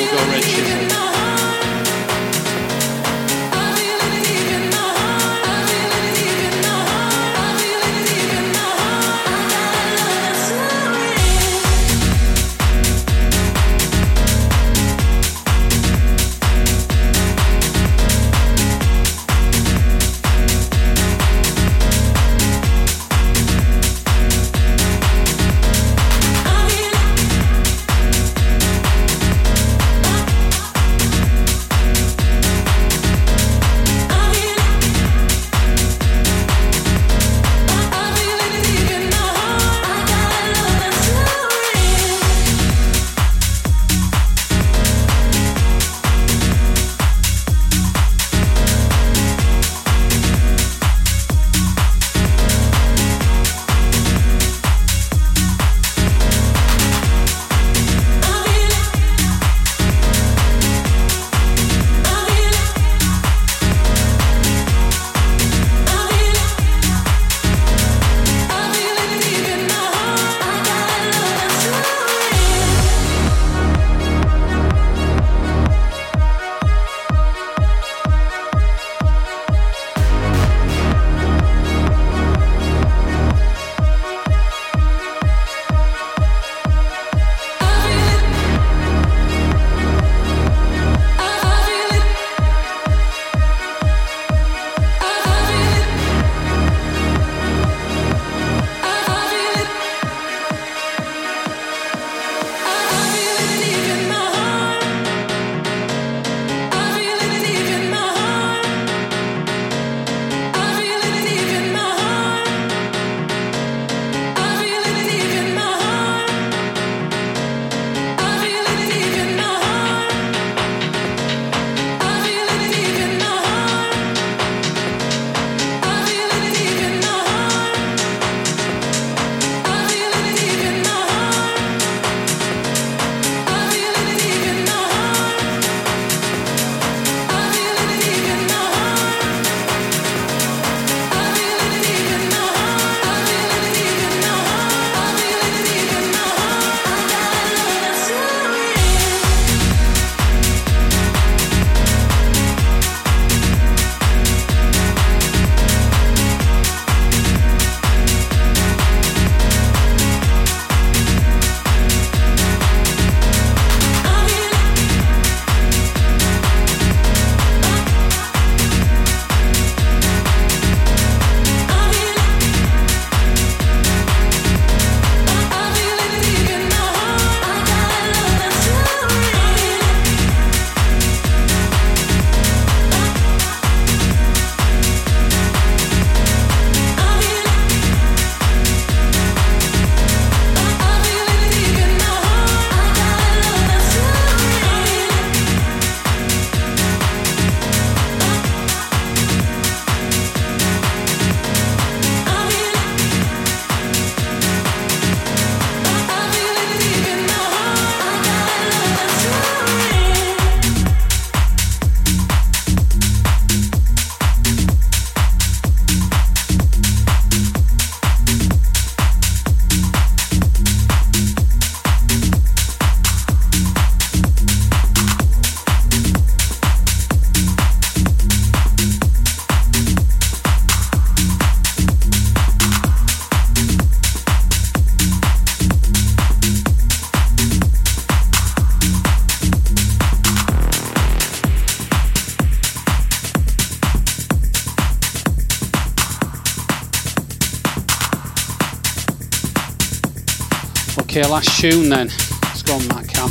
last tune then. Let's go on that cam.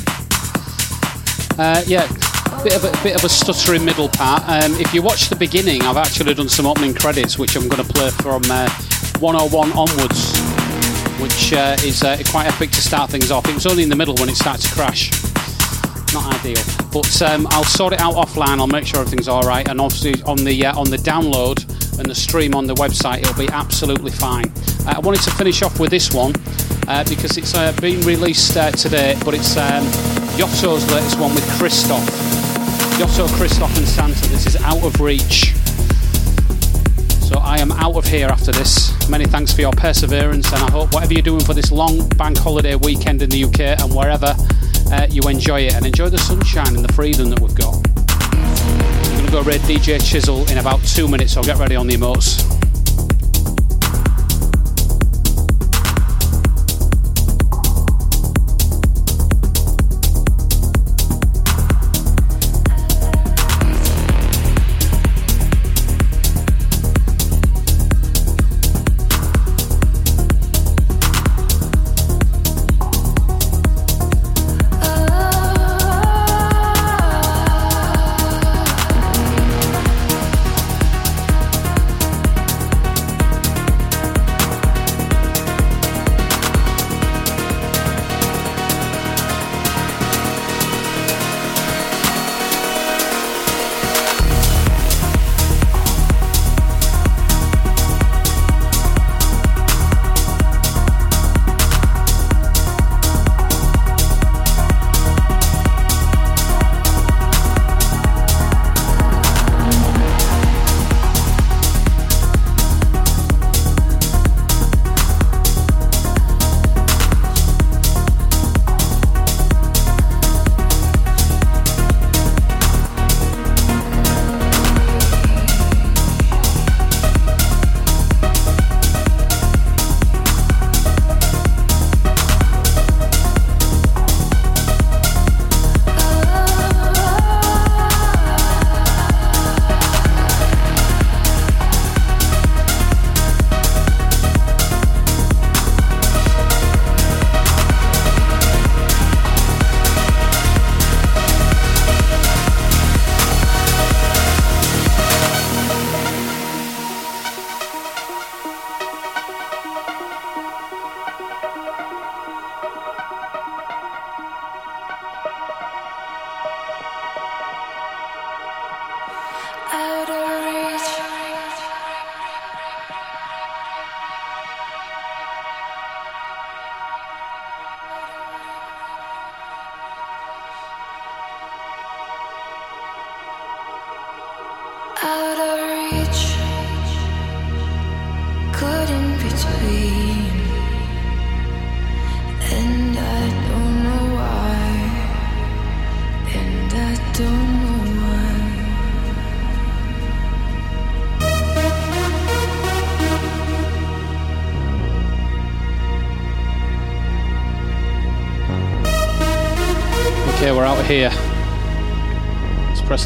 Uh, yeah, bit of a bit of a stuttering middle part. Um, if you watch the beginning, I've actually done some opening credits, which I'm going to play from uh, 101 onwards, which uh, is uh, quite epic to start things off. It was only in the middle when it started to crash. Not ideal, but um, I'll sort it out offline. I'll make sure everything's all right, and obviously on the uh, on the download and the stream on the website, it'll be absolutely fine. Uh, I wanted to finish off with this one uh, because it's uh, been released uh, today, but it's um, Yotto's latest one with Cristoph. Yotto, Cristoph, and Sansa. This is Out of Reach. So I am out of here after this. Many thanks for your perseverance, and I hope whatever you're doing for this long bank holiday weekend in the UK and wherever, uh, you enjoy it and enjoy the sunshine and the freedom that we've got. I'm going to go raid DJ Chisel in about two minutes, so I'll get ready on the emotes.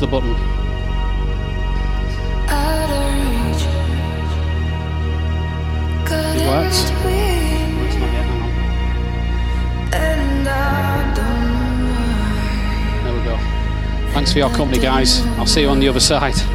The button. Out of reach, caught It works. It's yet, hang on. and I don't know There we go. Thanks for your company, guys. I'll see you on the other side. why. Like nothing